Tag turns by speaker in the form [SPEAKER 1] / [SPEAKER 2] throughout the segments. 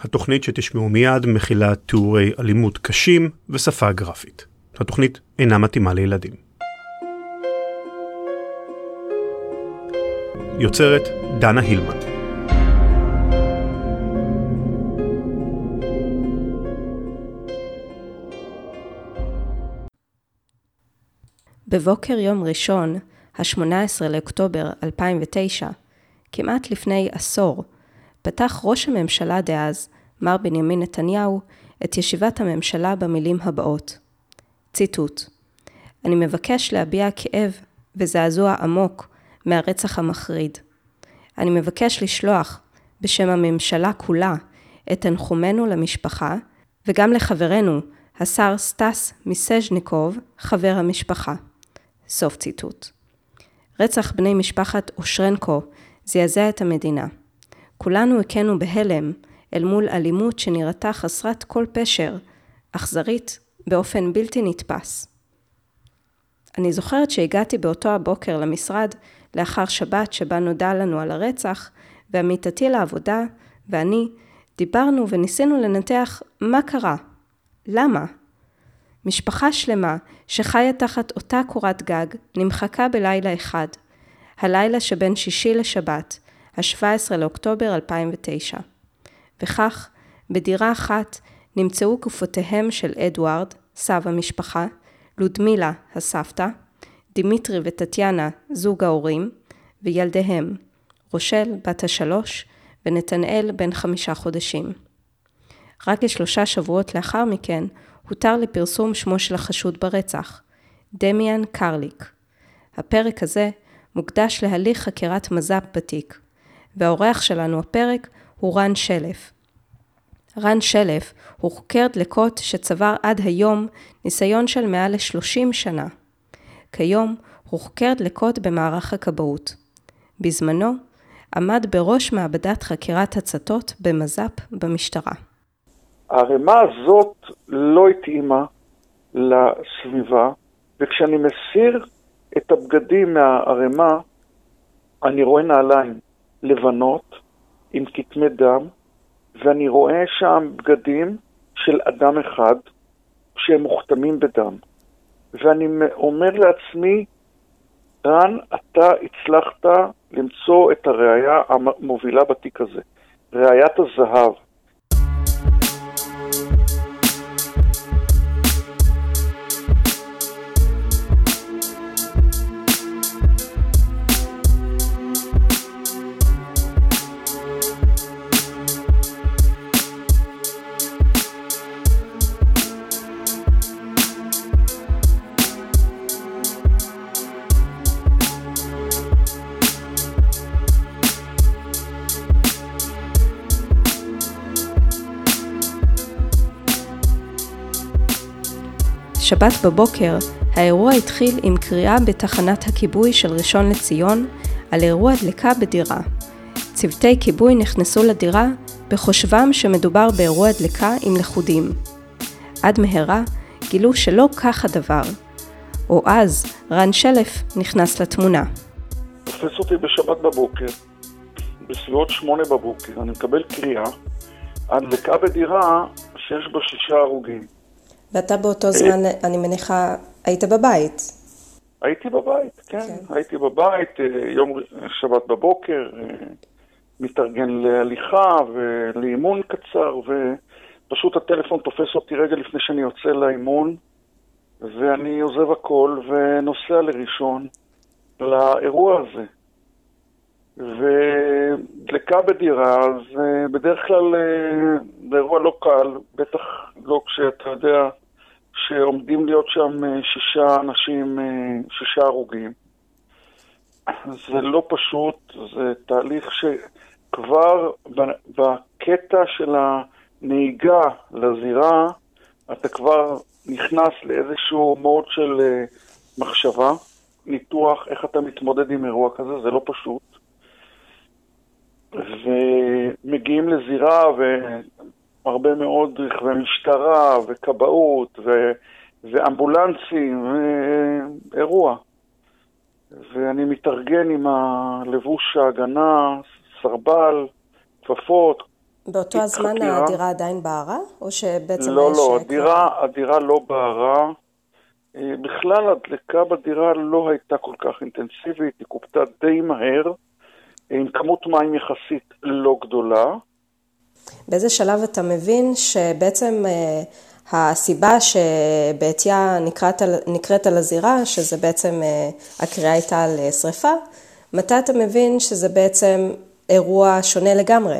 [SPEAKER 1] התוכנית שתשמעו מיד מכילה תיאורי אלימות קשים ושפה גרפית. התוכנית אינה מתאימה לילדים. יוצרת דנה הילמן.
[SPEAKER 2] בבוקר יום ראשון, ה-18 לאוקטובר 2009, כמעט לפני עשור, פתח ראש הממשלה דאז, מר בנימין נתניהו, את ישיבת הממשלה במילים הבאות. ציטוט: אני מבקש להביע כאב וזעזוע עמוק מהרצח המחריד. אני מבקש לשלוח, בשם הממשלה כולה, את תנחומינו למשפחה, וגם לחברנו, השר סטס מיסז'ניקוב, חבר המשפחה. סוף ציטוט. רצח בני משפחת אושרנקו זעזע את המדינה. כולנו הכינו בהלם אל מול אלימות שנראתה חסרת כל פשר, אכזרית באופן בלתי נתפס. אני זוכרת שהגעתי באותו הבוקר למשרד לאחר שבת שבה נודע לנו על הרצח, ועמיתתי לעבודה ואני דיברנו וניסינו לנתח מה קרה, למה. משפחה שלמה שחיה תחת אותה קורת גג נמחקה בלילה אחד, הלילה שבין שישי לשבת, ה-17 לאוקטובר 2009. וכך, בדירה אחת נמצאו גופותיהם של אדוארד, סב המשפחה, לודמילה, הסבתא, דימיטרי וטטיאנה, זוג ההורים, וילדיהם, רושל, בת השלוש, ונתנאל, בן חמישה חודשים. רק כשלושה שבועות לאחר מכן, הותר לפרסום שמו של החשוד ברצח, דמיאן קרליק. הפרק הזה מוקדש להליך חקירת מז"פ בתיק, והאורח שלנו הפרק הוא רן שלף. רן שלף הוא חוקר דלקות שצבר עד היום ניסיון של מעל ל-30 שנה. כיום הוא חוקר דלקות במערך הכבאות. בזמנו עמד בראש מעבדת חקירת הצתות במז"פ במשטרה.
[SPEAKER 3] הערימה הזאת לא התאימה לסביבה, וכשאני מסיר את הבגדים מהערימה, אני רואה נעליים לבנות עם כתמי דם, ואני רואה שם בגדים של אדם אחד שהם מוכתמים בדם. ואני אומר לעצמי, רן, אתה הצלחת למצוא את הראייה המובילה בתיק הזה, ראיית הזהב.
[SPEAKER 2] שבת בבוקר, האירוע התחיל עם קריאה בתחנת הכיבוי של ראשון לציון על אירוע דלקה בדירה. צוותי כיבוי נכנסו לדירה בחושבם שמדובר באירוע דלקה עם לכודים. עד מהרה גילו שלא כך הדבר. או אז רן שלף נכנס לתמונה.
[SPEAKER 3] תופס אותי בשבת בבוקר, בסביבות שמונה בבוקר, אני מקבל קריאה על דלקה בדירה שיש בה שישה הרוגים.
[SPEAKER 2] ואתה באותו זמן, אני מניחה, היית בבית.
[SPEAKER 3] הייתי בבית, כן. כן. הייתי בבית, אה, יום שבת בבוקר, אה, מתארגן להליכה ולאימון קצר, ופשוט הטלפון תופס אותי רגע לפני שאני יוצא לאימון, ואני עוזב הכל ונוסע לראשון, לאירוע הזה. ודלקה בדירה, זה בדרך כלל זה אירוע לא קל, בטח לא כשאתה יודע שעומדים להיות שם אה, שישה אנשים, אה, שישה הרוגים. זה לא פשוט, זה תהליך שכבר בקטע של הנהיגה לזירה, אתה כבר נכנס לאיזשהו מוד של אה, מחשבה, ניתוח, איך אתה מתמודד עם אירוע כזה, זה לא פשוט. ומגיעים לזירה והרבה מאוד רכבי משטרה וכבאות ו... ואמבולנסים, אירוע. ואני מתארגן עם הלבוש ההגנה, סרבל, כפפות.
[SPEAKER 2] באותו הזמן
[SPEAKER 3] חקירה.
[SPEAKER 2] הדירה עדיין בערה? או שבעצם
[SPEAKER 3] לא,
[SPEAKER 2] האש
[SPEAKER 3] לא,
[SPEAKER 2] כבר-
[SPEAKER 3] הדירה, הדירה לא בערה. אה, בכלל הדלקה בדירה לא הייתה כל כך אינטנסיבית, היא כובתה די מהר, עם כמות מים יחסית לא גדולה.
[SPEAKER 2] באיזה שלב אתה מבין שבעצם אה, הסיבה שבעטיה נקראת, נקראת על הזירה, שזה בעצם אה, הקריאה הייתה על אה, שריפה, מתי אתה מבין שזה בעצם אירוע שונה לגמרי?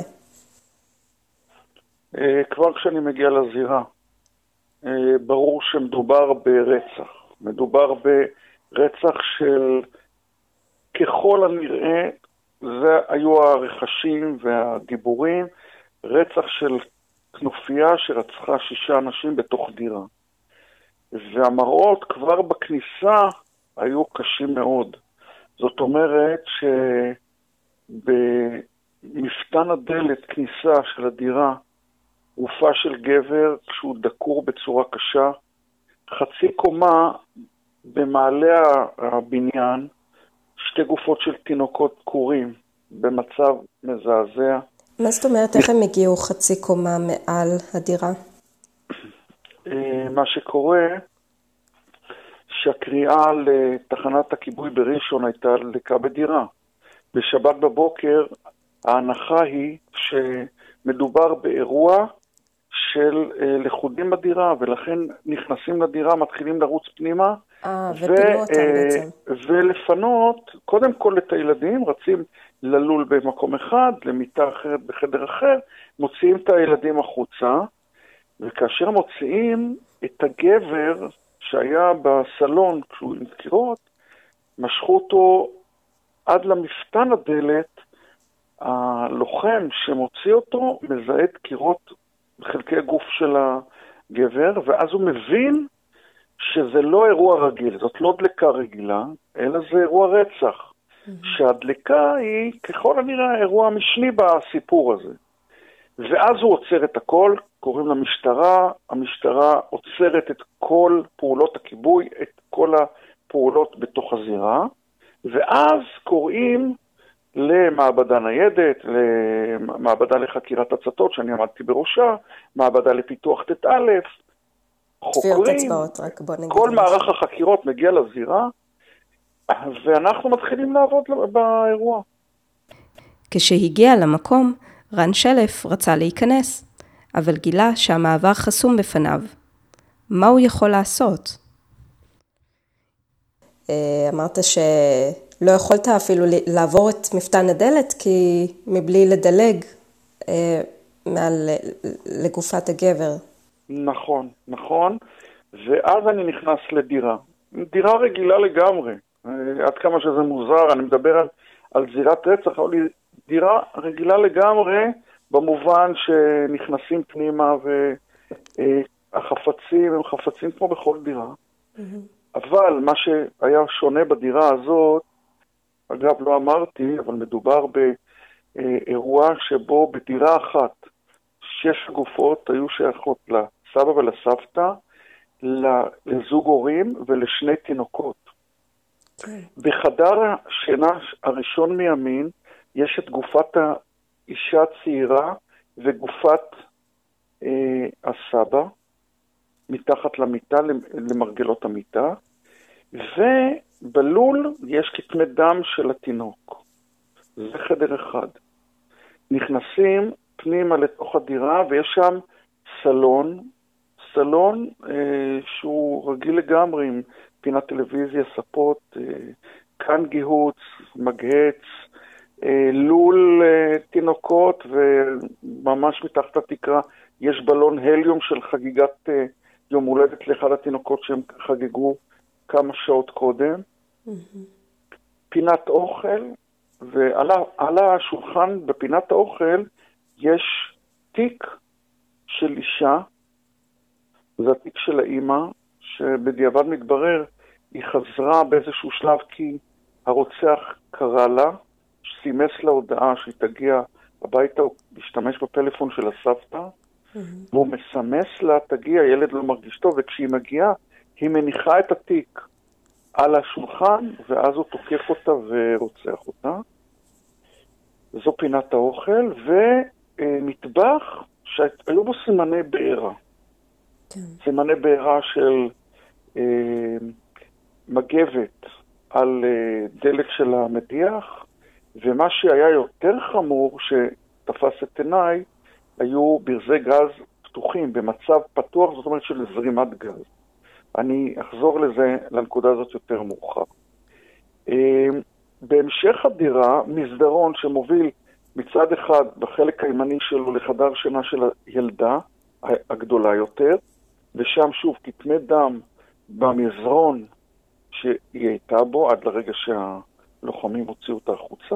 [SPEAKER 3] אה, כבר כשאני מגיע לזירה, אה, ברור שמדובר ברצח. מדובר ברצח של, ככל הנראה, זה היו הרכשים והדיבורים, רצח של כנופיה שרצחה שישה אנשים בתוך דירה. והמראות כבר בכניסה היו קשים מאוד. זאת אומרת שבמפתן הדלת כניסה של הדירה גופה של גבר כשהוא דקור בצורה קשה, חצי קומה במעלה הבניין, שתי גופות של תינוקות דקורים במצב מזעזע.
[SPEAKER 2] מה זאת אומרת, איך הם הגיעו חצי קומה מעל הדירה?
[SPEAKER 3] אה, מה שקורה, שהקריאה לתחנת הכיבוי בראשון הייתה דלקה בדירה. בשבת בבוקר ההנחה היא שמדובר באירוע של אה, לכודים בדירה, ולכן נכנסים לדירה, מתחילים לרוץ פנימה.
[SPEAKER 2] אה,
[SPEAKER 3] ו-
[SPEAKER 2] אותם
[SPEAKER 3] אה,
[SPEAKER 2] בעצם.
[SPEAKER 3] ולפנות, קודם כל את הילדים, רצים ללול במקום אחד, למיטה אחרת בחדר אחר, מוציאים את הילדים החוצה, וכאשר מוציאים את הגבר שהיה בסלון כשהוא עם דקירות, משכו אותו עד למפתן הדלת, הלוחם שמוציא אותו מזהה דקירות בחלקי הגוף של הגבר, ואז הוא מבין שזה לא אירוע רגיל, זאת לא דלקה רגילה, אלא זה אירוע רצח. שהדלקה היא ככל הנראה האירוע המשני בסיפור הזה. ואז הוא עוצר את הכל, קוראים למשטרה, המשטרה עוצרת את כל פעולות הכיבוי, את כל הפעולות בתוך הזירה, ואז קוראים למעבדה ניידת, למעבדה לחקירת הצתות, שאני עמדתי בראשה, מעבדה לפיתוח ט"א, חוקרים,
[SPEAKER 2] אצבעות, רק בוא נגיד.
[SPEAKER 3] כל. מערך החקירות מגיע לזירה, ואנחנו מתחילים לעבוד באירוע.
[SPEAKER 2] כשהגיע למקום, רן שלף רצה להיכנס, אבל גילה שהמעבר חסום בפניו. מה הוא יכול לעשות? אה, אמרת שלא יכולת אפילו לעבור את מפתן הדלת, כי מבלי לדלג אה, מעל לגופת הגבר.
[SPEAKER 3] נכון, נכון, ואז אני נכנס לדירה. דירה רגילה לגמרי, אה, עד כמה שזה מוזר, אני מדבר על, על זירת רצח, אבל היא דירה רגילה לגמרי, במובן שנכנסים פנימה והחפצים הם חפצים כמו בכל דירה. אבל מה שהיה שונה בדירה הזאת, אגב, לא אמרתי, אבל מדובר באירוע שבו בדירה אחת שש גופות היו שייכות לסבא ולסבתא, לזוג הורים ולשני תינוקות. בחדר השינה הראשון מימין יש את גופת האישה הצעירה וגופת אה, הסבא, מתחת למיטה, למרגלות המיטה, ובלול יש כתמי דם של התינוק. זה חדר אחד. נכנסים פנימה לתוך הדירה ויש שם סלון, סלון אה, שהוא רגיל לגמרי עם פינת טלוויזיה, ספות, אה, כאן גיהוץ, מגהץ, אה, לול אה, תינוקות וממש מתחת לתקרה יש בלון הליום של חגיגת אה, יום הולדת לאחד התינוקות שהם חגגו כמה שעות קודם. פינת אוכל, ועל על השולחן בפינת האוכל יש תיק של אישה, זה התיק של האימא, שבדיעבד מתברר, היא חזרה באיזשהו שלב כי הרוצח קרא לה, סימס לה הודעה שהיא תגיע הביתה, הוא משתמש בפלאפון של הסבתא, והוא מסמס לה, תגיע, ילד לא מרגיש טוב, וכשהיא מגיעה, היא מניחה את התיק על השולחן, ואז הוא תוקף אותה ורוצח אותה. זו פינת האוכל, אה, מטבח שהיו בו סימני בעירה. כן. סימני בעירה של אה, מגבת על אה, דלק של המדיח, ומה שהיה יותר חמור, שתפס את עיניי, היו ברזי גז פתוחים במצב פתוח, זאת אומרת של זרימת גז. אני אחזור לזה, לנקודה הזאת יותר מאוחר. אה, בהמשך הדירה, מסדרון שמוביל מצד אחד בחלק הימני שלו לחדר שינה של הילדה הגדולה יותר, ושם שוב כתמי דם במזרון שהיא הייתה בו עד לרגע שהלוחמים הוציאו אותה החוצה,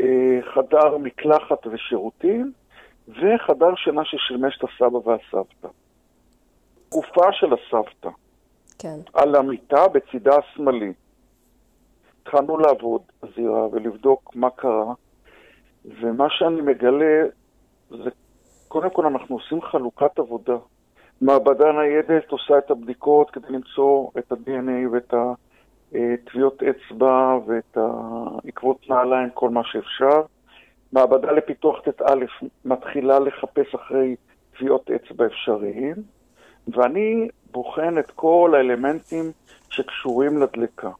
[SPEAKER 3] אה, חדר מקלחת ושירותים, וחדר שינה ששימש את הסבא והסבתא. גופה של הסבתא.
[SPEAKER 2] כן.
[SPEAKER 3] על המיטה בצידה השמאלי. התחלנו לעבוד בזירה ולבדוק מה קרה, ומה שאני מגלה זה, קודם כל אנחנו עושים חלוקת עבודה. מעבדה ניידת עושה את הבדיקות כדי למצוא את ה-DNA ואת הטביעות אצבע ואת העקבות נעליים, כל מה שאפשר. מעבדה לפיתוח ט"א מתחילה לחפש אחרי טביעות אצבע אפשריים, ואני בוחן את כל האלמנטים שקשורים לדלקה.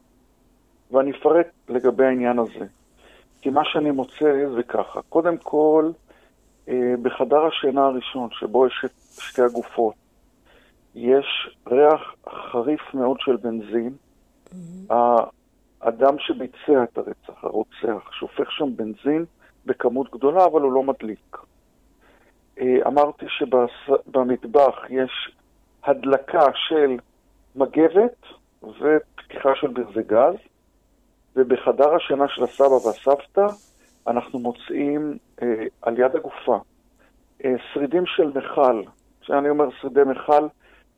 [SPEAKER 3] ואני אפרט לגבי העניין הזה. כי מה שאני מוצא זה ככה, קודם כל, אה, בחדר השינה הראשון, שבו יש את שתי הגופות, יש ריח חריף מאוד של בנזין. Mm-hmm. האדם שביצע את הרצח, הרוצח, שופך שם בנזין בכמות גדולה, אבל הוא לא מדליק. אה, אמרתי שבמטבח יש הדלקה של מגבת ופתיחה של ברזי גז. ובחדר השינה של הסבא והסבתא אנחנו מוצאים אה, על יד הגופה אה, שרידים של מכל. כשאני אומר שרידי מכל,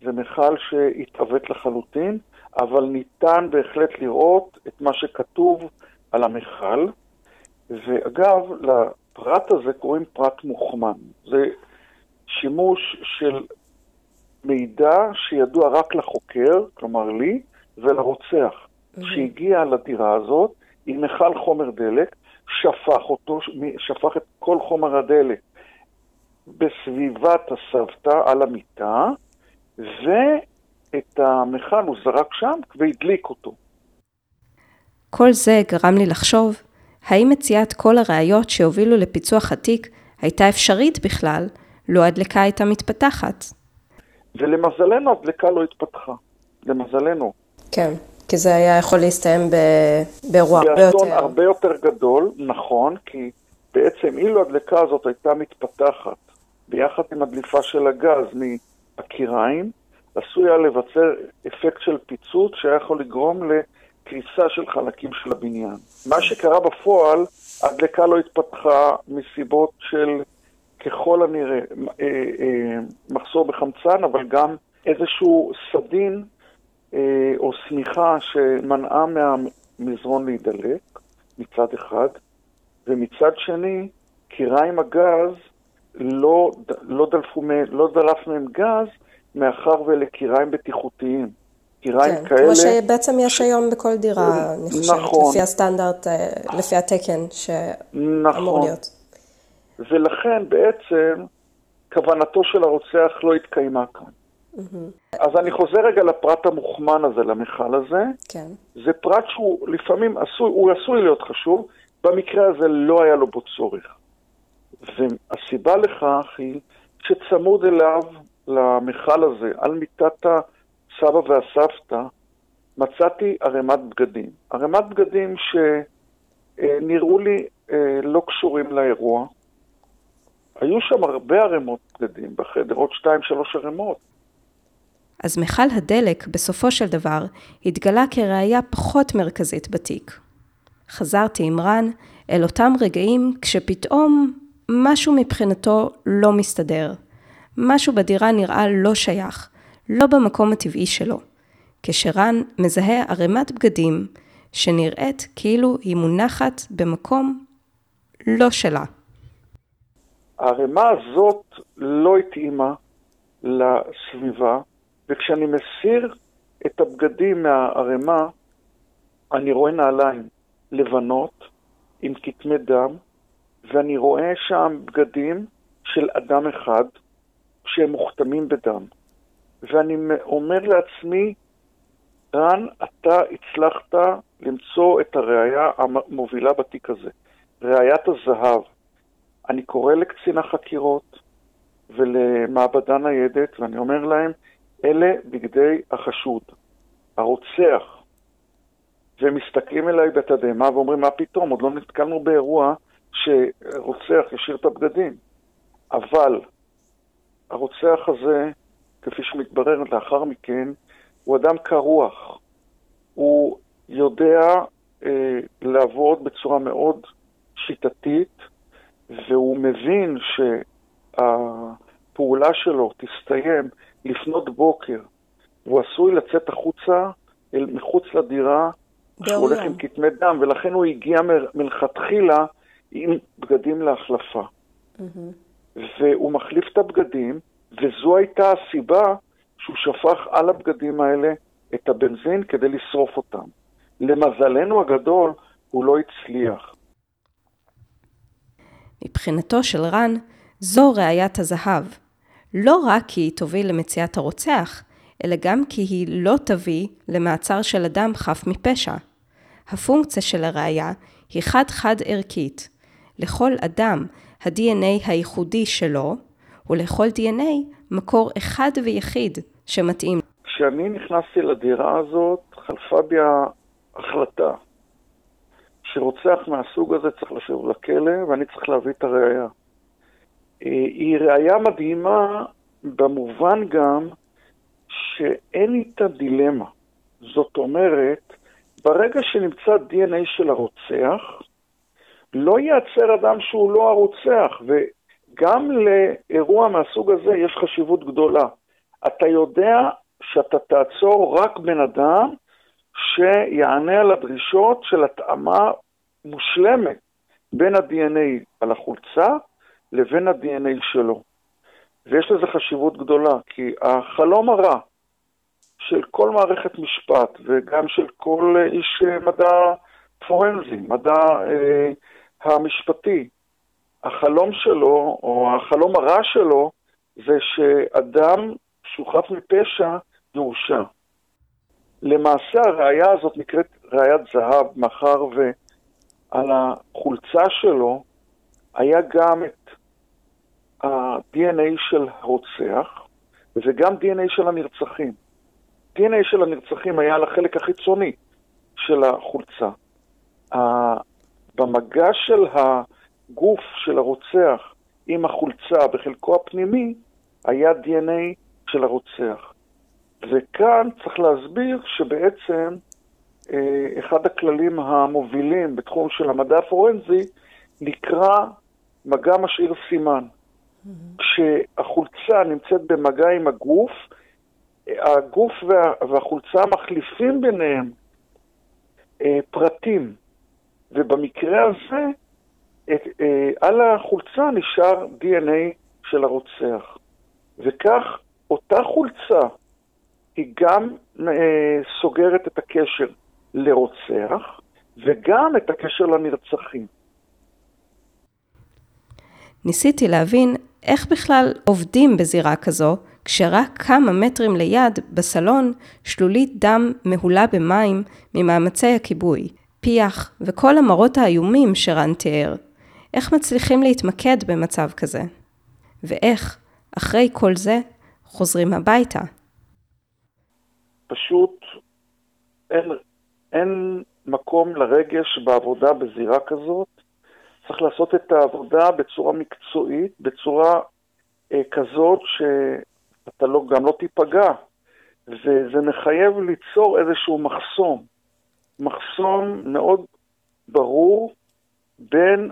[SPEAKER 3] זה מכל שהתעוות לחלוטין, אבל ניתן בהחלט לראות את מה שכתוב על המכל. ואגב, לפרט הזה קוראים פרט מוכמן. זה שימוש של מידע שידוע רק לחוקר, כלומר לי, ולרוצח. שהגיע לדירה הזאת עם מכל חומר דלק, שפך אותו, שפך את כל חומר הדלק בסביבת הסבתא על המיטה, ואת המכל הוא זרק שם והדליק אותו.
[SPEAKER 2] כל זה גרם לי לחשוב, האם מציאת כל הראיות שהובילו לפיצוח התיק הייתה אפשרית בכלל, לו הדלקה הייתה מתפתחת?
[SPEAKER 3] ולמזלנו הדלקה לא התפתחה. למזלנו.
[SPEAKER 2] כן. כי זה היה יכול להסתיים באירוע הרבה יותר...
[SPEAKER 3] באסון הרבה יותר גדול, נכון, כי בעצם אילו הדלקה הזאת הייתה מתפתחת ביחד עם הדליפה של הגז מהקיריים, עשוי לבצר אפקט של פיצוץ שהיה יכול לגרום לקריסה של חלקים של הבניין. מה שקרה בפועל, הדלקה לא התפתחה מסיבות של ככל הנראה אה, אה, מחסור בחמצן, אבל גם איזשהו סדין אה, או שמיכה שמנעה מהמזרון להידלק מצד אחד, ומצד שני, קיריים הגז לא, לא, דלפו, לא דלף מהם גז, מאחר ואלה קיריים בטיחותיים.
[SPEAKER 2] קיריים כן, כאלה... כמו שבעצם יש היום בכל דירה, אני חושבת, נכון. לפי הסטנדרט, אה, לפי התקן שאמור נכון. להיות.
[SPEAKER 3] ולכן בעצם כוונתו של הרוצח לא התקיימה כאן. Mm-hmm. אז אני חוזר רגע לפרט המוכמן הזה, למכל הזה.
[SPEAKER 2] כן.
[SPEAKER 3] זה פרט שהוא לפעמים עשוי, הוא עשוי להיות חשוב, במקרה הזה לא היה לו בו צורך. והסיבה לכך היא שצמוד אליו, למכל הזה, על מיטת הסבא והסבתא, מצאתי ערימת בגדים. ערימת בגדים שנראו לי אה, לא קשורים לאירוע. היו שם הרבה ערימות בגדים בחדר, עוד שתיים, שלוש ערימות.
[SPEAKER 2] אז מכל הדלק, בסופו של דבר, התגלה כראיה פחות מרכזית בתיק. חזרתי עם רן אל אותם רגעים כשפתאום משהו מבחינתו לא מסתדר. משהו בדירה נראה לא שייך, לא במקום הטבעי שלו. כשרן מזהה ערימת בגדים שנראית כאילו היא מונחת במקום לא שלה.
[SPEAKER 3] הערימה הזאת לא התאימה לסביבה, וכשאני מסיר את הבגדים מהערימה, אני רואה נעליים לבנות עם כתמי דם, ואני רואה שם בגדים של אדם אחד שהם מוכתמים בדם. ואני אומר לעצמי, רן, אתה הצלחת למצוא את הראייה המובילה בתיק הזה, ראיית הזהב. אני קורא לקצין החקירות ולמעבדה ניידת, ואני אומר להם, אלה בגדי החשוד, הרוצח. והם מסתכלים אליי בתדהמה ואומרים, מה פתאום, עוד לא נתקלנו באירוע שרוצח ישאיר את הבגדים. אבל הרוצח הזה, כפי שמתברר לאחר מכן, הוא אדם קר רוח. הוא יודע אה, לעבוד בצורה מאוד שיטתית, והוא מבין שהפעולה שלו תסתיים לפנות בוקר, והוא עשוי לצאת החוצה, אל מחוץ לדירה, שהוא הולך עם כתמי דם, ולכן הוא הגיע מלכתחילה עם בגדים להחלפה. Mm-hmm. והוא מחליף את הבגדים, וזו הייתה הסיבה שהוא שפך על הבגדים האלה את הבנזין כדי לשרוף אותם. למזלנו הגדול, הוא לא הצליח.
[SPEAKER 2] מבחינתו של רן, זו ראיית הזהב. לא רק כי היא תוביל למציאת הרוצח, אלא גם כי היא לא תביא למעצר של אדם חף מפשע. הפונקציה של הראייה היא חד-חד ערכית. לכל אדם ה-DNA הייחודי שלו, ולכל DNA מקור אחד ויחיד שמתאים.
[SPEAKER 3] כשאני נכנסתי לדירה הזאת, חלפה בי ההחלטה שרוצח מהסוג הזה צריך לשבת לכלא ואני צריך להביא את הראייה. היא ראייה מדהימה במובן גם שאין איתה דילמה. זאת אומרת, ברגע שנמצא DNA של הרוצח, לא ייעצר אדם שהוא לא הרוצח, וגם לאירוע מהסוג הזה יש חשיבות גדולה. אתה יודע שאתה תעצור רק בן אדם שיענה על הדרישות של התאמה מושלמת בין ה-DNA על החולצה לבין ה-DNA שלו. ויש לזה חשיבות גדולה, כי החלום הרע של כל מערכת משפט וגם של כל איש מדע פורנזי, מדע אה, המשפטי, החלום שלו, או החלום הרע שלו, זה שאדם שהוא חף מפשע יורשע. למעשה הראייה הזאת נקראת ראיית זהב, מאחר ועל החולצה שלו היה גם את ה-DNA של הרוצח, וגם DNA של הנרצחים. DNA של הנרצחים היה על החלק החיצוני של החולצה. במגע של הגוף של הרוצח עם החולצה בחלקו הפנימי, היה DNA של הרוצח. וכאן צריך להסביר שבעצם אה, אחד הכללים המובילים בתחום של המדע הפורנזי נקרא מגע משאיר סימן. כשהחולצה נמצאת במגע עם הגוף, הגוף וה, והחולצה מחליפים ביניהם אה, פרטים, ובמקרה הזה את, אה, על החולצה נשאר DNA של הרוצח. וכך אותה חולצה היא גם אה, סוגרת את הקשר לרוצח וגם את הקשר לנרצחים.
[SPEAKER 2] ניסיתי להבין איך בכלל עובדים בזירה כזו, כשרק כמה מטרים ליד, בסלון, שלולית דם מהולה במים ממאמצי הכיבוי, פיח וכל המראות האיומים שרן תיאר. איך מצליחים להתמקד במצב כזה? ואיך, אחרי כל זה, חוזרים הביתה?
[SPEAKER 3] פשוט אין, אין מקום לרגש בעבודה בזירה כזאת. צריך לעשות את העבודה בצורה מקצועית, בצורה אה, כזאת שאתה לא, גם לא תיפגע. וזה מחייב ליצור איזשהו מחסום. מחסום מאוד ברור בין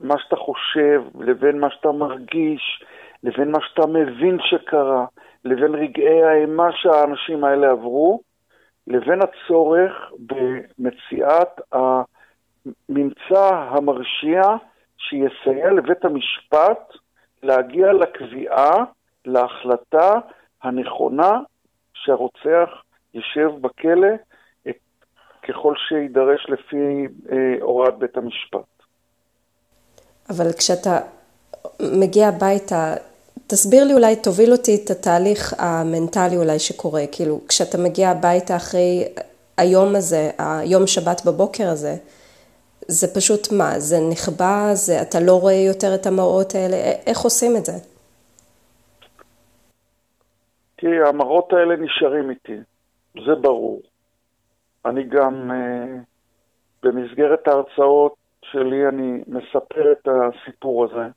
[SPEAKER 3] מה שאתה חושב לבין מה שאתה מרגיש, לבין מה שאתה מבין שקרה, לבין רגעי האימה שהאנשים האלה עברו, לבין הצורך במציאת הממצא המרשיע שיסייע לבית המשפט להגיע לקביעה, להחלטה הנכונה שהרוצח יושב בכלא ככל שיידרש לפי אה, הוראת בית המשפט.
[SPEAKER 2] אבל כשאתה מגיע הביתה, תסביר לי אולי, תוביל אותי את התהליך המנטלי אולי שקורה, כאילו כשאתה מגיע הביתה אחרי היום הזה, היום שבת בבוקר הזה, זה פשוט מה, זה נכבה, זה, אתה לא רואה יותר את המראות האלה, איך עושים את זה?
[SPEAKER 3] תראי, המראות האלה נשארים איתי, זה ברור. אני גם, uh, במסגרת ההרצאות שלי, אני מספר את הסיפור הזה,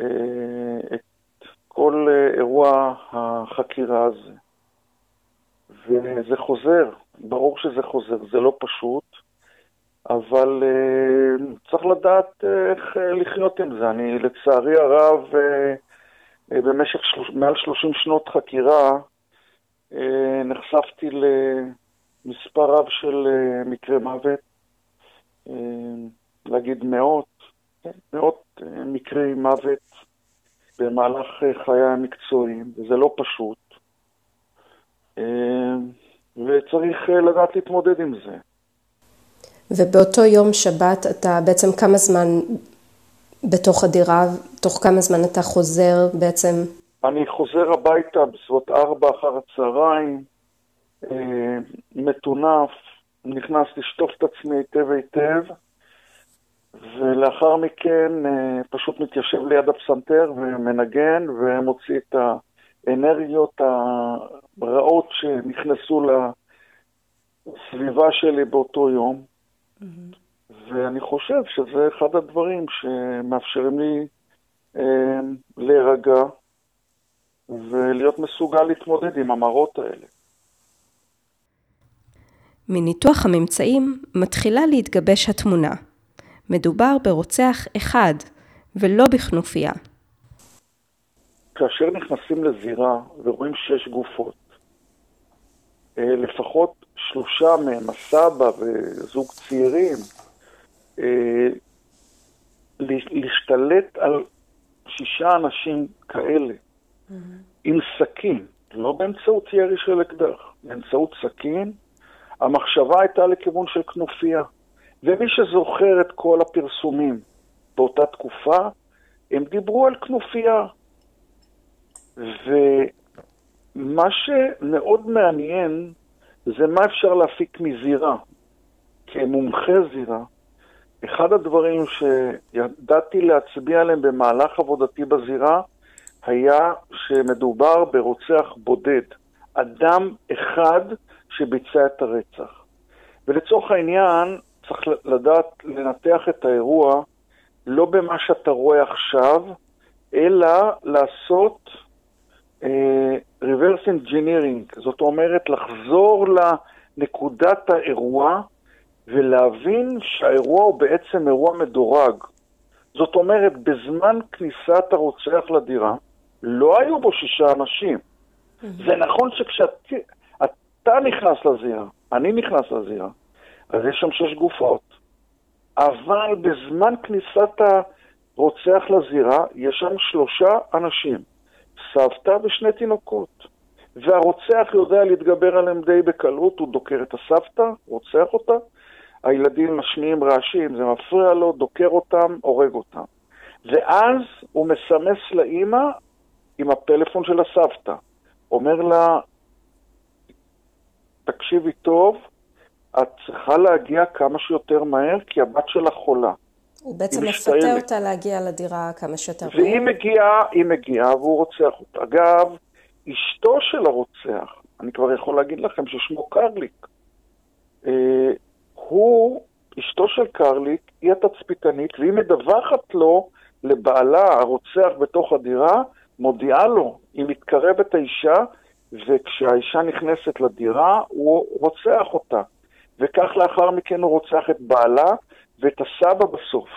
[SPEAKER 3] uh, את כל uh, אירוע החקירה הזה. וזה חוזר, ברור שזה חוזר, זה לא פשוט, אבל uh, צריך לדעת איך לחיות עם זה. אני, לצערי הרב, uh, במשך שלוש, מעל 30 שנות חקירה, נחשפתי למספר רב של uh, מקרי מוות, uh, להגיד מאות, כן, מאות uh, מקרי מוות במהלך חיי המקצועיים, וזה לא פשוט. אה, וצריך אה, לדעת להתמודד עם זה.
[SPEAKER 2] ובאותו יום שבת אתה בעצם כמה זמן בתוך הדירה, תוך כמה זמן אתה חוזר בעצם?
[SPEAKER 3] אני חוזר הביתה בסביבות ארבע אחר הצהריים, אה, מטונף, נכנס לשטוף את עצמי היטב היטב, ולאחר מכן פשוט מתיישב ליד הפסנתר ומנגן ומוציא את האנרגיות רעות שנכנסו לסביבה שלי באותו יום, mm-hmm. ואני חושב שזה אחד הדברים שמאפשרים לי אה, להירגע ולהיות מסוגל להתמודד עם המראות האלה.
[SPEAKER 2] מניתוח הממצאים מתחילה להתגבש התמונה. מדובר ברוצח אחד, ולא בכנופיה.
[SPEAKER 3] כאשר נכנסים לזירה ורואים שש גופות, אה, לפחות שלושה מהם, הסבא וזוג צעירים, אה, להשתלט על שישה אנשים כאלה mm-hmm. עם סכין, לא באמצעות ירי של אקדח, באמצעות סכין, המחשבה הייתה לכיוון של כנופיה. ומי שזוכר את כל הפרסומים באותה תקופה, הם דיברו על כנופיה. ומה שמאוד מעניין זה מה אפשר להפיק מזירה. כמומחה זירה, אחד הדברים שידעתי להצביע עליהם במהלך עבודתי בזירה היה שמדובר ברוצח בודד, אדם אחד שביצע את הרצח. ולצורך העניין צריך לדעת לנתח את האירוע לא במה שאתה רואה עכשיו, אלא לעשות אה, reverse engineering, זאת אומרת לחזור לנקודת האירוע ולהבין שהאירוע הוא בעצם אירוע מדורג. זאת אומרת, בזמן כניסת הרוצח לדירה, לא היו בו שישה אנשים. Mm-hmm. זה נכון שכשאתה נכנס לזירה, אני נכנס לזירה, אז יש שם שש גופות, אבל בזמן כניסת הרוצח לזירה, יש שם שלושה אנשים. סבתא ושני תינוקות. והרוצח יודע להתגבר עליהם די בקלות, הוא דוקר את הסבתא, רוצח אותה, הילדים משמיעים רעשים, זה מפריע לו, דוקר אותם, הורג אותם. ואז הוא מסמס לאימא עם הפלאפון של הסבתא. אומר לה, תקשיבי טוב, את צריכה להגיע כמה שיותר מהר, כי הבת שלך חולה.
[SPEAKER 2] הוא בעצם מפתה אותה להגיע לדירה כמה שיותר
[SPEAKER 3] מהר. והיא מגיעה, היא מגיעה והוא רוצח אותה. אגב, אשתו של הרוצח, אני כבר יכול להגיד לכם ששמו קרליק, אה, הוא, אשתו של קרליק, היא התצפיתנית, והיא מדווחת לו, לבעלה, הרוצח בתוך הדירה, מודיעה לו, היא מתקרבת האישה, וכשהאישה נכנסת לדירה, הוא רוצח אותה. וכך לאחר מכן הוא רוצח את בעלה, ואת הסבא בסוף.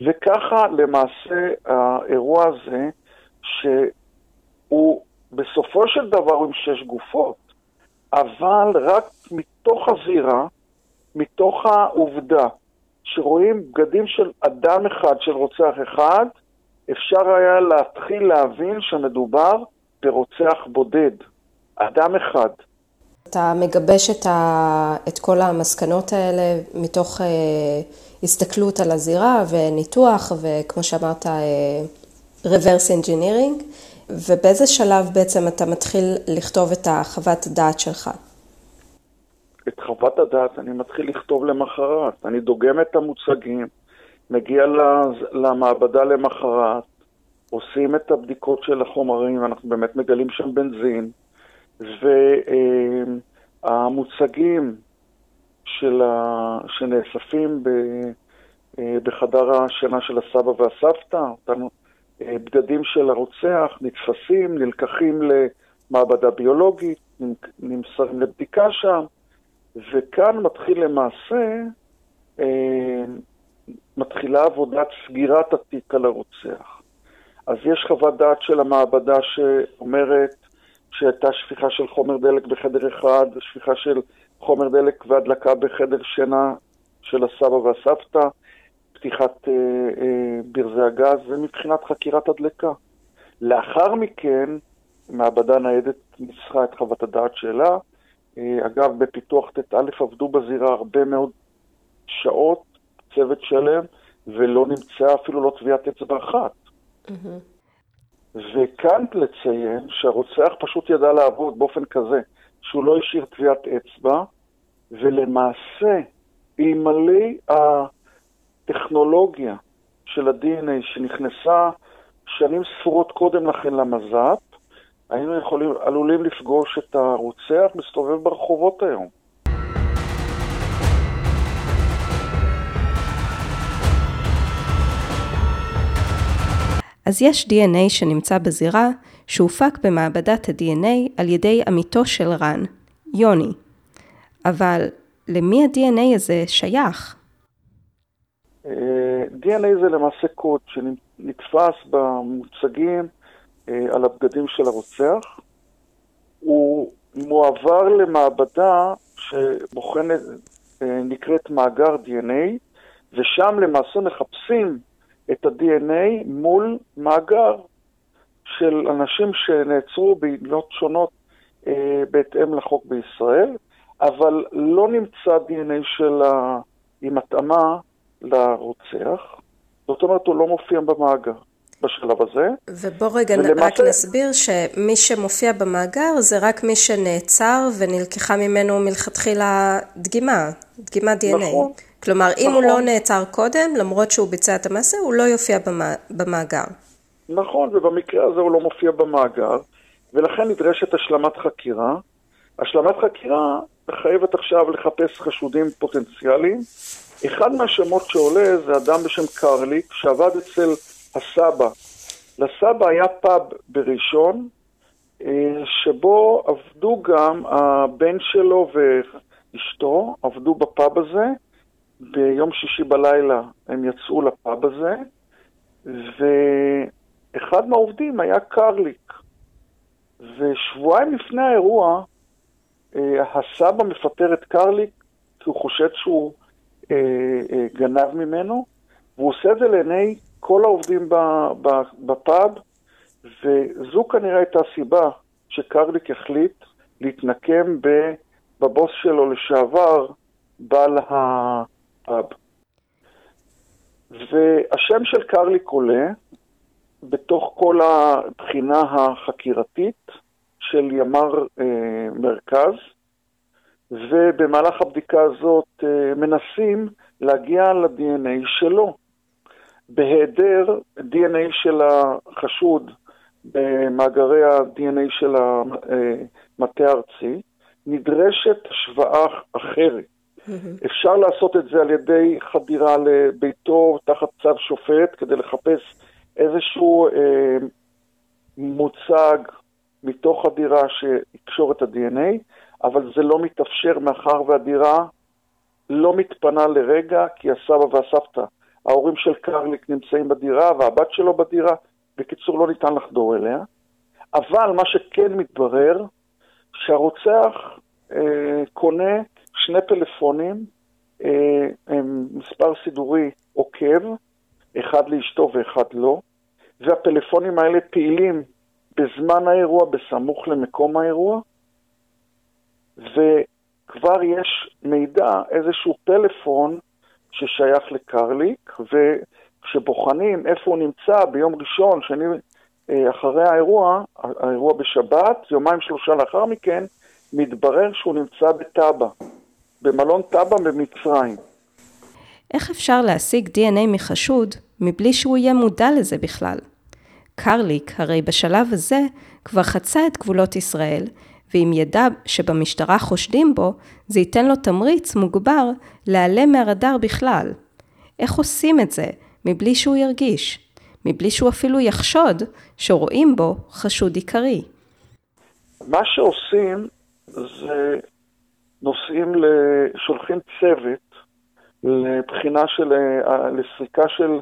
[SPEAKER 3] וככה למעשה האירוע הזה, שהוא בסופו של דבר עם שש גופות, אבל רק מתוך הזירה, מתוך העובדה שרואים בגדים של אדם אחד, של רוצח אחד, אפשר היה להתחיל להבין שמדובר ברוצח בודד, אדם אחד.
[SPEAKER 2] אתה מגבש את, ה... את כל המסקנות האלה מתוך אה, הסתכלות על הזירה וניתוח, וכמו שאמרת, אה, reverse engineering, ובאיזה שלב בעצם אתה מתחיל לכתוב את החוות דעת שלך?
[SPEAKER 3] את חוות הדעת אני מתחיל לכתוב למחרת. אני דוגם את המוצגים, מגיע למעבדה למחרת, עושים את הבדיקות של החומרים, אנחנו באמת מגלים שם בנזין, והמוצגים של ה... שנאספים ב... בחדר השינה של הסבא והסבתא, אותם בגדים של הרוצח נתפסים, נלקחים למעבדה ביולוגית, נמסרים לבדיקה שם, וכאן מתחיל למעשה, מתחילה עבודת סגירת התיק על הרוצח. אז יש חוות דעת של המעבדה שאומרת שהייתה שפיכה של חומר דלק בחדר אחד, שפיכה של חומר דלק והדלקה בחדר שינה של הסבא והסבתא, פתיחת אה, אה, ברזי הגז, ומבחינת חקירת הדלקה. לאחר מכן, מעבדה ניידת ניסחה את חוות הדעת שלה. אה, אגב, בפיתוח ט"א עבדו בזירה הרבה מאוד שעות, צוות שלם, ולא נמצאה אפילו לא טביעת אצבע אחת. וכאן לציין שהרוצח פשוט ידע לעבוד באופן כזה, שהוא לא השאיר טביעת אצבע, ולמעשה, אלמלא הטכנולוגיה של ה-DNA שנכנסה שנים ספורות קודם לכן למז"פ, היינו יכולים, עלולים לפגוש את הרוצח מסתובב ברחובות היום.
[SPEAKER 2] אז יש DNA שנמצא בזירה, שהופק במעבדת ה-DNA על ידי עמיתו של רן, יוני. אבל למי ה-DNA הזה שייך?
[SPEAKER 3] אה, DNA זה למעשה קוד שנתפס במוצגים אה, על הבגדים של הרוצח. הוא מועבר למעבדה שבוחנת, אה, נקראת מאגר DNA, ושם למעשה מחפשים את ה-DNA מול מאגר של אנשים שנעצרו בעילות שונות אה, בהתאם לחוק בישראל, אבל לא נמצא DNA שלה עם התאמה לרוצח, זאת אומרת הוא לא מופיע במאגר. בשלב הזה.
[SPEAKER 2] ובוא רגע ולמעשה... רק נסביר שמי שמופיע במאגר זה רק מי שנעצר ונלקחה ממנו מלכתחילה דגימה, דגימת DNA. נכון. כלומר, אם נכון. הוא לא נעצר קודם, למרות שהוא ביצע את המעשה, הוא לא יופיע במאגר.
[SPEAKER 3] נכון, ובמקרה הזה הוא לא מופיע במאגר, ולכן נדרשת השלמת חקירה. השלמת חקירה מחייבת עכשיו לחפש חשודים פוטנציאליים. אחד מהשמות שעולה זה אדם בשם קרליק, שעבד אצל הסבא. לסבא היה פאב בראשון, אה, שבו עבדו גם הבן שלו ואשתו, עבדו בפאב הזה. ביום שישי בלילה הם יצאו לפאב הזה, ואחד מהעובדים היה קרליק. ושבועיים לפני האירוע, אה, הסבא מפטר את קרליק כי הוא חושד שהוא אה, אה, גנב ממנו, והוא עושה את זה לעיני כל העובדים בפאב, וזו כנראה הייתה הסיבה שקרליק החליט להתנקם בבוס שלו לשעבר, בעל הפאב. והשם של קרליק עולה בתוך כל הבחינה החקירתית של ימ"ר אה, מרכז, ובמהלך הבדיקה הזאת אה, מנסים להגיע ל-DNA שלו. בהיעדר DNA של החשוד במאגרי ה-DNA של המטה הארצי, נדרשת השוואה אחרת. Mm-hmm. אפשר לעשות את זה על ידי חדירה לביתו תחת צו שופט כדי לחפש איזשהו אה, מוצג מתוך הדירה שיקשור את ה-DNA, אבל זה לא מתאפשר מאחר והדירה לא מתפנה לרגע כי הסבא והסבתא ההורים של קרליק נמצאים בדירה והבת שלו בדירה, בקיצור לא ניתן לחדור אליה. אבל מה שכן מתברר, שהרוצח אה, קונה שני פלאפונים, אה, מספר סידורי עוקב, אחד לאשתו ואחד לא, והפלאפונים האלה פעילים בזמן האירוע, בסמוך למקום האירוע, וכבר יש מידע, איזשהו טלפון ששייך לקרליק, וכשבוחנים איפה הוא נמצא ביום ראשון, שני אה, אחרי האירוע, האירוע בשבת, יומיים שלושה לאחר מכן, מתברר שהוא נמצא בטאבה, במלון טאבה במצרים.
[SPEAKER 2] איך אפשר להשיג DNA מחשוד מבלי שהוא יהיה מודע לזה בכלל? קרליק הרי בשלב הזה כבר חצה את גבולות ישראל, ואם ידע שבמשטרה חושדים בו, זה ייתן לו תמריץ מוגבר להיעלם מהרדאר בכלל. איך עושים את זה מבלי שהוא ירגיש? מבלי שהוא אפילו יחשוד שרואים בו חשוד עיקרי.
[SPEAKER 3] מה שעושים זה נוסעים, שולחים צוות לבחינה של, אה, לסריקה של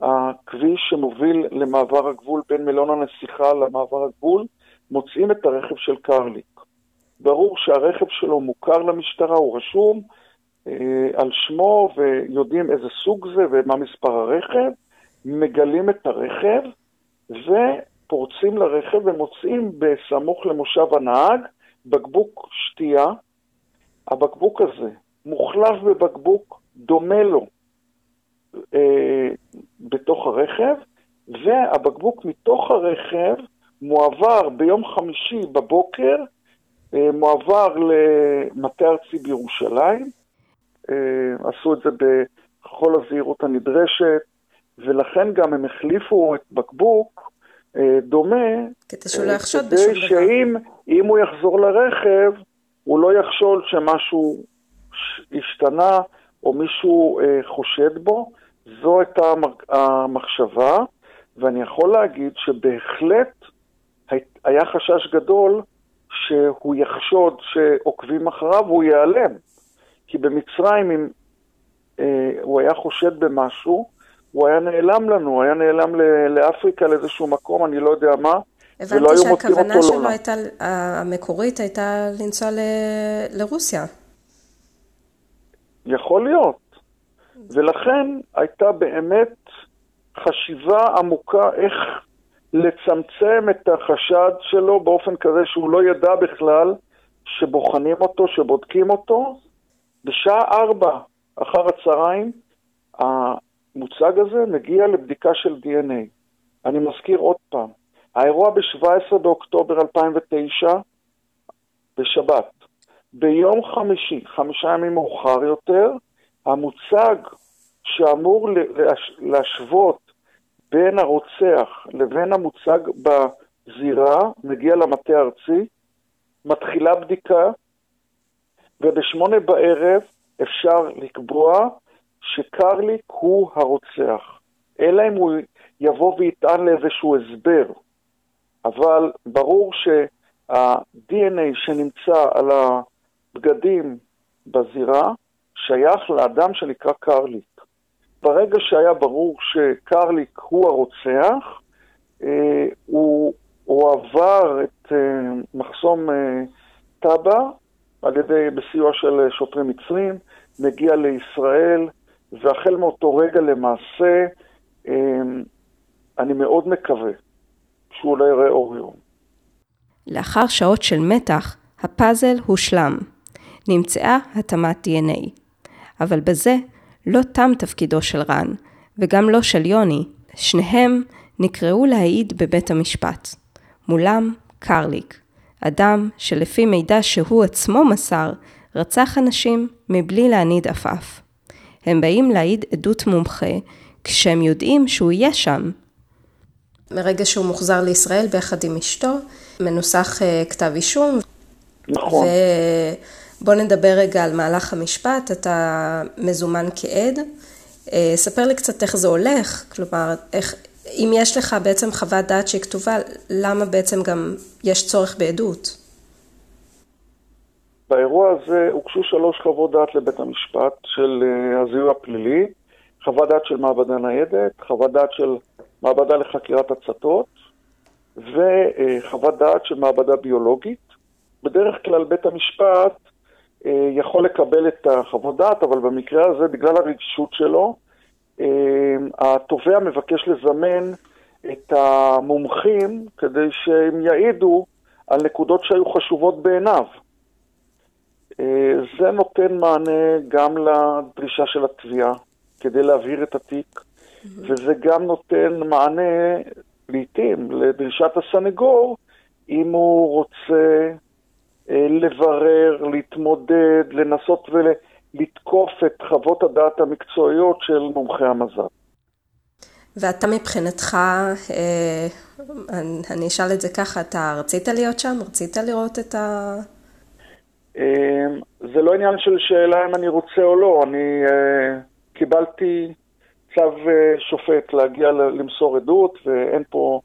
[SPEAKER 3] הכביש שמוביל למעבר הגבול בין מלון הנסיכה למעבר הגבול, מוצאים את הרכב של קרליק. ברור שהרכב שלו מוכר למשטרה, הוא רשום אה, על שמו ויודעים איזה סוג זה ומה מספר הרכב, מגלים את הרכב ופורצים לרכב ומוצאים בסמוך למושב הנהג בקבוק שתייה. הבקבוק הזה מוחלף בבקבוק דומה לו אה, בתוך הרכב, והבקבוק מתוך הרכב מועבר ביום חמישי בבוקר, אה, מועבר למטה ארצי בירושלים. אה, עשו את זה בכל הזהירות הנדרשת, ולכן גם הם החליפו את בקבוק אה, דומה,
[SPEAKER 2] כדי לא.
[SPEAKER 3] שאם הוא יחזור לרכב, הוא לא יחשול שמשהו השתנה או מישהו חושד בו. זו הייתה המחשבה, ואני יכול להגיד שבהחלט היה חשש גדול שהוא יחשוד שעוקבים אחריו והוא ייעלם. כי במצרים, אם אה, הוא היה חושד במשהו, הוא היה נעלם לנו, הוא היה נעלם לאפריקה לאיזשהו מקום, אני לא יודע מה.
[SPEAKER 2] הבנתי שהכוונה שלו הייתה, המקורית הייתה לנסוע ל... לרוסיה.
[SPEAKER 3] יכול להיות. ולכן הייתה באמת חשיבה עמוקה איך לצמצם את החשד שלו באופן כזה שהוא לא ידע בכלל שבוחנים אותו, שבודקים אותו. בשעה ארבע אחר הצהריים המוצג הזה מגיע לבדיקה של DNA. אני מזכיר עוד פעם, האירוע ב-17 באוקטובר 2009, בשבת. ביום חמישי, חמישה ימים מאוחר יותר, המוצג שאמור להשוות בין הרוצח לבין המוצג בזירה, מגיע למטה הארצי, מתחילה בדיקה, ובשמונה בערב אפשר לקבוע שקרליק הוא הרוצח. אלא אם הוא יבוא ויטען לאיזשהו הסבר. אבל ברור שה-DNA שנמצא על הבגדים בזירה שייך לאדם שנקרא קרליק. ברגע שהיה ברור שקרליק הוא הרוצח, אה, הוא, הוא עבר את אה, מחסום אה, טאבה על ידי, בסיוע של שוטרים מצרים, מגיע לישראל, והחל מאותו רגע למעשה, אני מאוד מקווה שהוא לא יראה אור יום.
[SPEAKER 2] לאחר שעות של מתח, הפאזל הושלם. נמצאה התאמת DNA. אבל בזה לא תם תפקידו של רן, וגם לא של יוני, שניהם נקראו להעיד בבית המשפט. מולם קרליק, אדם שלפי מידע שהוא עצמו מסר, רצח אנשים מבלי להניד עפעף. הם באים להעיד עדות מומחה, כשהם יודעים שהוא יהיה שם. מרגע שהוא מוחזר לישראל ביחד עם אשתו, מנוסח אה, כתב אישום.
[SPEAKER 3] נכון.
[SPEAKER 2] בוא נדבר רגע על מהלך המשפט, אתה מזומן כעד. אה, ספר לי קצת איך זה הולך, כלומר, איך, אם יש לך בעצם חוות דעת שהיא כתובה, למה בעצם גם יש צורך בעדות?
[SPEAKER 3] באירוע הזה הוגשו שלוש חוות דעת לבית המשפט של אה, הזיהוי הפלילי, חוות דעת של מעבדה ניידת, חוות דעת של מעבדה לחקירת הצתות וחוות דעת של מעבדה ביולוגית. בדרך כלל בית המשפט אה, יכול לקבל את החוות דעת, אבל במקרה הזה, בגלל הרגישות שלו, אה, התובע מבקש לזמן את המומחים כדי שהם יעידו על נקודות שהיו חשובות בעיניו. אה, זה נותן מענה גם לדרישה של התביעה כדי להבהיר את התיק, וזה גם נותן מענה לעתים לדרישת הסנגור אם הוא רוצה אה, לברר, להתמודד, לנסות ולתקוף את חוות הדעת המקצועיות של מומחי המז"פ.
[SPEAKER 2] ואתה מבחינתך, אה, אני אשאל את זה ככה, אתה רצית להיות שם? רצית לראות את ה...
[SPEAKER 3] אה, זה לא עניין של שאלה אם אני רוצה או לא. אני קיבלתי צו שופט להגיע למסור עדות, ואין פה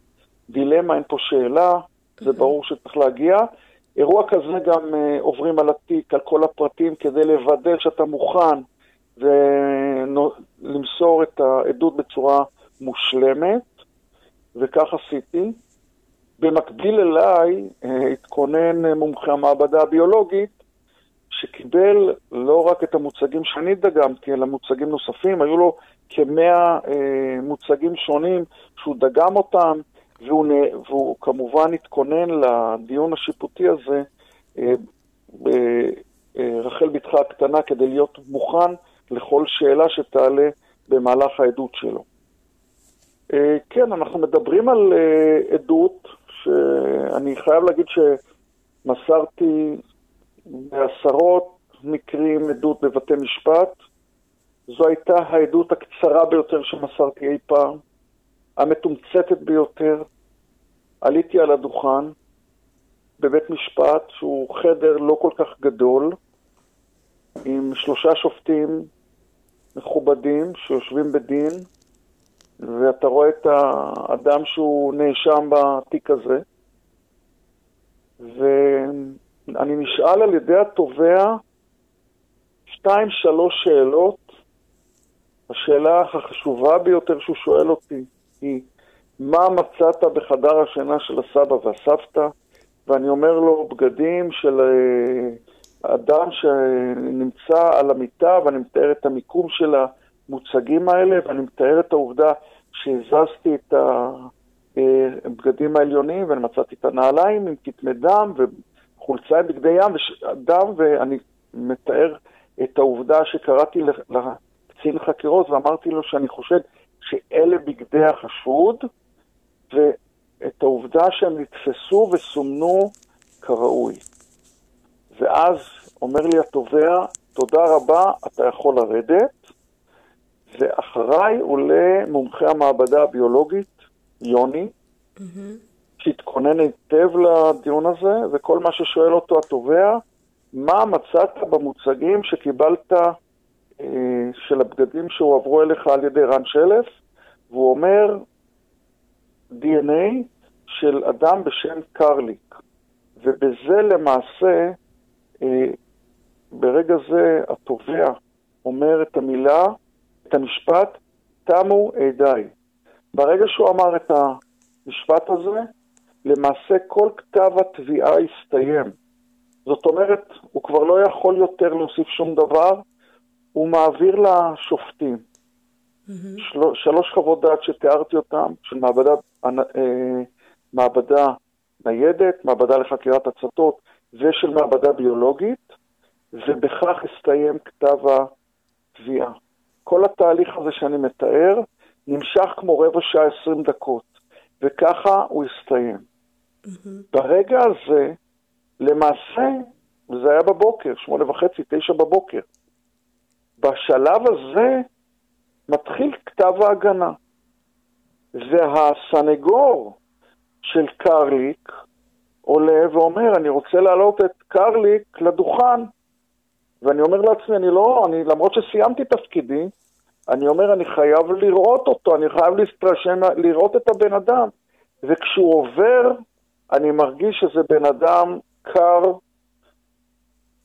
[SPEAKER 3] דילמה, אין פה שאלה, זה ברור שצריך להגיע. אירוע כזה גם uh, עוברים על התיק, על כל הפרטים, כדי לוודא שאתה מוכן ולמסור את העדות בצורה מושלמת, וכך עשיתי. במקביל אליי uh, התכונן uh, מומחה המעבדה הביולוגית, שקיבל לא רק את המוצגים שאני דגמתי, אלא מוצגים נוספים, היו לו כמאה uh, מוצגים שונים שהוא דגם אותם. והוא, והוא כמובן התכונן לדיון השיפוטי הזה אה, ברחל בתך הקטנה כדי להיות מוכן לכל שאלה שתעלה במהלך העדות שלו. אה, כן, אנחנו מדברים על אה, עדות שאני חייב להגיד שמסרתי בעשרות מקרים עדות בבתי משפט. זו הייתה העדות הקצרה ביותר שמסרתי אי פעם. המתומצתת ביותר. עליתי על הדוכן בבית משפט שהוא חדר לא כל כך גדול, עם שלושה שופטים מכובדים שיושבים בדין, ואתה רואה את האדם שהוא נאשם בתיק הזה, ואני נשאל על ידי התובע שתיים, שלוש שאלות. השאלה החשובה ביותר שהוא שואל אותי, היא מה מצאת בחדר השינה של הסבא והסבתא, ואני אומר לו בגדים של אה, אדם שנמצא על המיטה, ואני מתאר את המיקום של המוצגים האלה, ואני מתאר את העובדה שהזזתי את הבגדים העליונים, ואני מצאתי את הנעליים עם כתמי דם וחולצה עם בגדי ים ודם, ואני מתאר את העובדה שקראתי לקצין חקירות ואמרתי לו שאני חושד שאלה בגדי החשוד, ואת העובדה שהם נתפסו וסומנו כראוי. ואז אומר לי התובע, תודה רבה, אתה יכול לרדת, ואחריי עולה מומחה המעבדה הביולוגית, יוני, mm-hmm. שהתכונן היטב לדיון הזה, וכל מה ששואל אותו התובע, מה מצאת במוצגים שקיבלת אה, של הבגדים שהועברו אליך על ידי רן שלף? והוא אומר, DNA של אדם בשם קרליק. ובזה למעשה, אה, ברגע זה התובע אומר את המילה, את המשפט, תמו עדיי. ברגע שהוא אמר את המשפט הזה, למעשה כל כתב התביעה הסתיים. זאת אומרת, הוא כבר לא יכול יותר להוסיף שום דבר, הוא מעביר לשופטים. Mm-hmm. של, שלוש חוות דעת שתיארתי אותן, של מעבדה, אה, מעבדה ניידת, מעבדה לחקירת הצתות ושל מעבדה ביולוגית, ובכך הסתיים כתב התביעה. כל התהליך הזה שאני מתאר נמשך כמו רבע שעה עשרים דקות, וככה הוא הסתיים. Mm-hmm. ברגע הזה, למעשה, וזה היה בבוקר, שמונה וחצי, תשע בבוקר, בשלב הזה מתחיל כתב ההגנה. והסנגור של קרליק עולה ואומר, אני רוצה להעלות את קרליק לדוכן. ואני אומר לעצמי, אני לא, אני, למרות שסיימתי תפקידי, אני אומר, אני חייב לראות אותו, אני חייב להסתרשם, לראות את הבן אדם. וכשהוא עובר, אני מרגיש שזה בן אדם קר,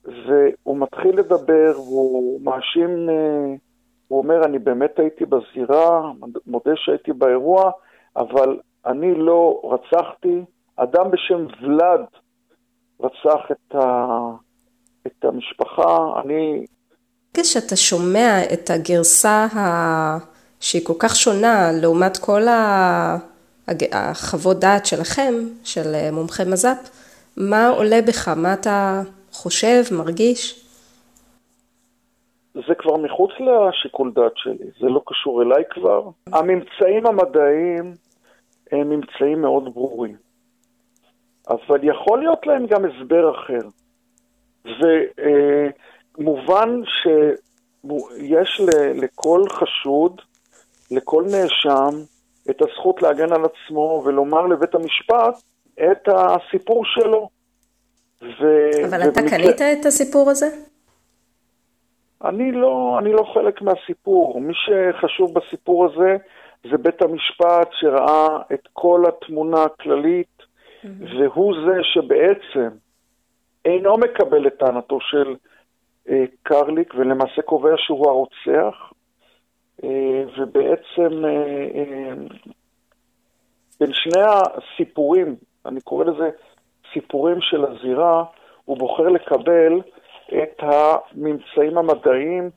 [SPEAKER 3] והוא מתחיל לדבר, והוא מאשים... אה, הוא אומר, אני באמת הייתי בזירה, מודה שהייתי באירוע, אבל אני לא רצחתי. אדם בשם ולד רצח את, ה... את המשפחה. אני...
[SPEAKER 2] כשאתה שומע את הגרסה ה... שהיא כל כך שונה לעומת כל ה... החוות דעת שלכם, של מומחי מז"פ, מה עולה בך? מה אתה חושב, מרגיש?
[SPEAKER 3] כבר מחוץ לשיקול דעת שלי, זה לא קשור אליי כבר. הממצאים המדעיים הם ממצאים מאוד ברורים, אבל יכול להיות להם גם הסבר אחר. ומובן שיש לכל חשוד, לכל נאשם, את הזכות להגן על עצמו ולומר לבית המשפט את הסיפור שלו.
[SPEAKER 2] ו... אבל אתה ובמקרה... קנית את הסיפור הזה?
[SPEAKER 3] אני לא, אני לא חלק מהסיפור. מי שחשוב בסיפור הזה זה בית המשפט שראה את כל התמונה הכללית, mm-hmm. והוא זה שבעצם אינו מקבל את טענתו של אה, קרליק, ולמעשה קובע שהוא הרוצח, אה, ובעצם אה, אה, בין שני הסיפורים, אני קורא לזה סיפורים של הזירה, הוא בוחר לקבל את הממצאים המדעיים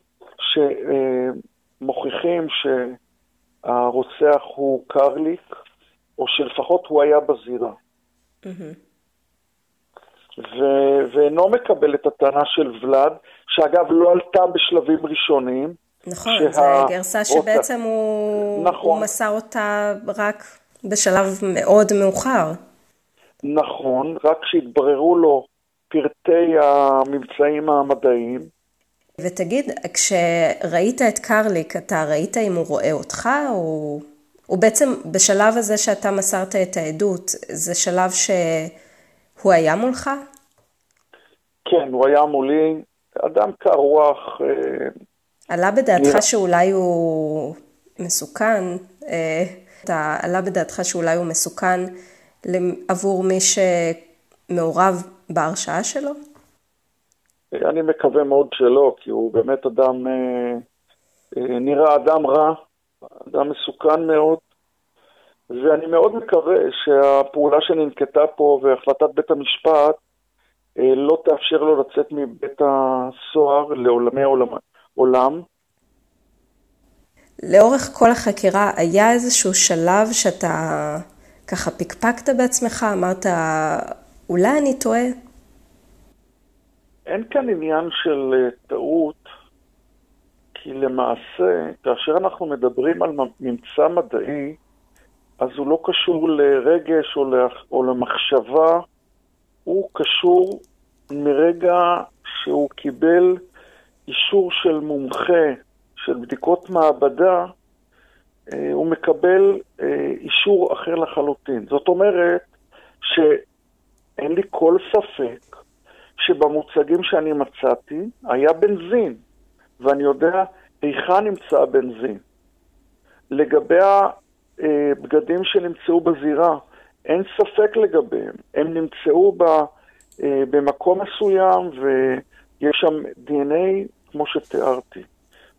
[SPEAKER 3] שמוכיחים שהרוצח הוא קרליק, או שלפחות הוא היה בזירה. Mm-hmm. ו- ואינו מקבל את הטענה של ולאד, שאגב לא עלתה בשלבים ראשונים.
[SPEAKER 2] נכון, שה... זו גרסה שבעצם הוא... נכון. הוא מסר אותה רק בשלב מאוד מאוחר.
[SPEAKER 3] נכון, רק כשהתבררו לו פרטי המבצעים המדעיים.
[SPEAKER 2] ותגיד, כשראית את קרליק, אתה ראית אם הוא רואה אותך, או... הוא בעצם, בשלב הזה שאתה מסרת את העדות, זה שלב שהוא היה מולך?
[SPEAKER 3] כן, הוא היה מולי, אדם קר רוח. אה,
[SPEAKER 2] עלה בדעתך נראה... שאולי הוא מסוכן? אה, אתה עלה בדעתך שאולי הוא מסוכן עבור מי שמעורב בהרשעה שלו?
[SPEAKER 3] אני מקווה מאוד שלא, כי הוא באמת אדם, אה, אה, נראה אדם רע, אדם מסוכן מאוד, ואני מאוד מקווה שהפעולה שננקטה פה והחלטת בית המשפט אה, לא תאפשר לו לצאת מבית הסוהר לעולמי עולם. עולם.
[SPEAKER 2] לאורך כל החקירה היה איזשהו שלב שאתה ככה פקפקת בעצמך, אמרת, אולי אני טועה?
[SPEAKER 3] אין כאן עניין של אה, טעות, כי למעשה, כאשר אנחנו מדברים על ממצא מדעי, אז הוא לא קשור לרגש או, למחשבה, הוא קשור מרגע שהוא קיבל אישור של מומחה, של בדיקות מעבדה, אה, הוא מקבל אה, אישור אחר לחלוטין. זאת אומרת שאין לי כל ספק שבמוצגים שאני מצאתי היה בנזין, ואני יודע היכן נמצא הבנזין. לגבי הבגדים אה, שנמצאו בזירה, אין ספק לגביהם. הם נמצאו ב, במקום מסוים ויש שם DNA כמו שתיארתי.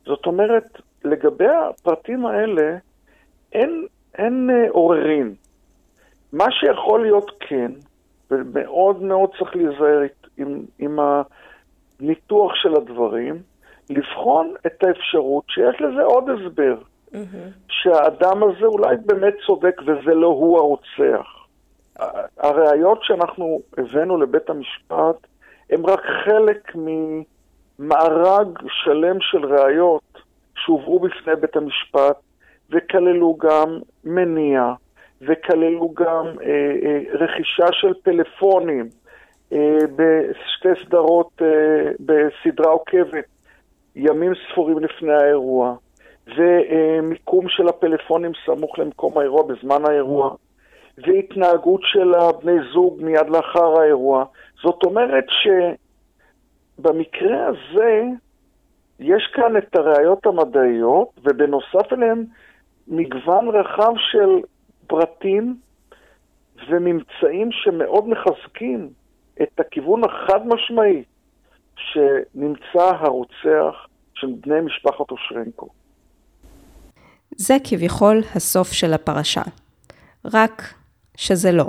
[SPEAKER 3] זאת אומרת, לגבי הפרטים האלה, אין, אין אה, עוררין. מה שיכול להיות כן, ומאוד מאוד צריך להיזהר עם, עם הניתוח של הדברים, לבחון את האפשרות שיש לזה עוד הסבר. Mm-hmm. שהאדם הזה אולי באמת צודק וזה לא הוא הרוצח. הראיות שאנחנו הבאנו לבית המשפט הן רק חלק ממארג שלם של ראיות שהובאו בפני בית המשפט וכללו גם מניע, וכללו גם אה, אה, רכישה של פלאפונים אה, בשתי סדרות, אה, בסדרה עוקבת, ימים ספורים לפני האירוע, ומיקום של הפלאפונים סמוך למקום האירוע בזמן האירוע, והתנהגות של הבני זוג מיד לאחר האירוע. זאת אומרת שבמקרה הזה, יש כאן את הראיות המדעיות, ובנוסף אליהן מגוון רחב של פרטים וממצאים שמאוד מחזקים את הכיוון החד משמעי שנמצא הרוצח של בני משפחת אושרנקו.
[SPEAKER 2] זה כביכול הסוף של הפרשה. רק שזה לא.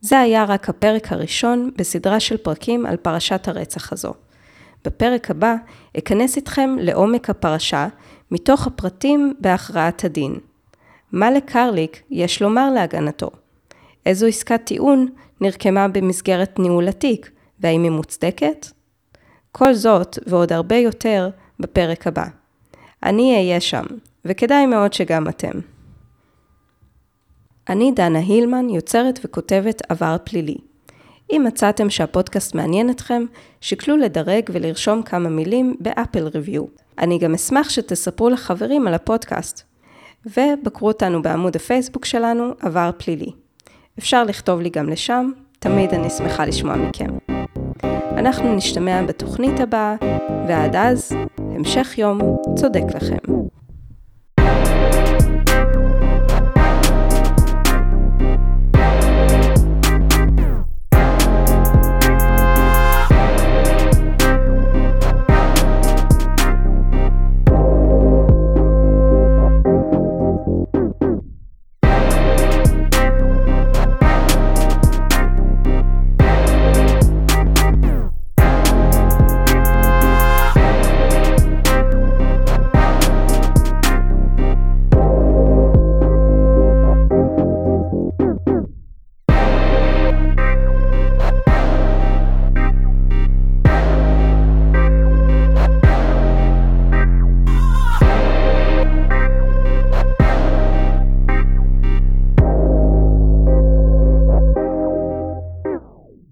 [SPEAKER 2] זה היה רק הפרק הראשון בסדרה של פרקים על פרשת הרצח הזו. בפרק הבא אכנס איתכם לעומק הפרשה, מתוך הפרטים בהכרעת הדין. מה לקרליק יש לומר להגנתו? איזו עסקת טיעון נרקמה במסגרת ניהול התיק, והאם היא מוצדקת? כל זאת ועוד הרבה יותר בפרק הבא. אני אהיה שם, וכדאי מאוד שגם אתם. אני דנה הילמן, יוצרת וכותבת עבר פלילי. אם מצאתם שהפודקאסט מעניין אתכם, שקלו לדרג ולרשום כמה מילים באפל ריוויו. אני גם אשמח שתספרו לחברים על הפודקאסט. ובקרו אותנו בעמוד הפייסבוק שלנו, עבר פלילי. אפשר לכתוב לי גם לשם, תמיד אני שמחה לשמוע מכם. אנחנו נשתמע בתוכנית הבאה, ועד אז, המשך יום צודק לכם.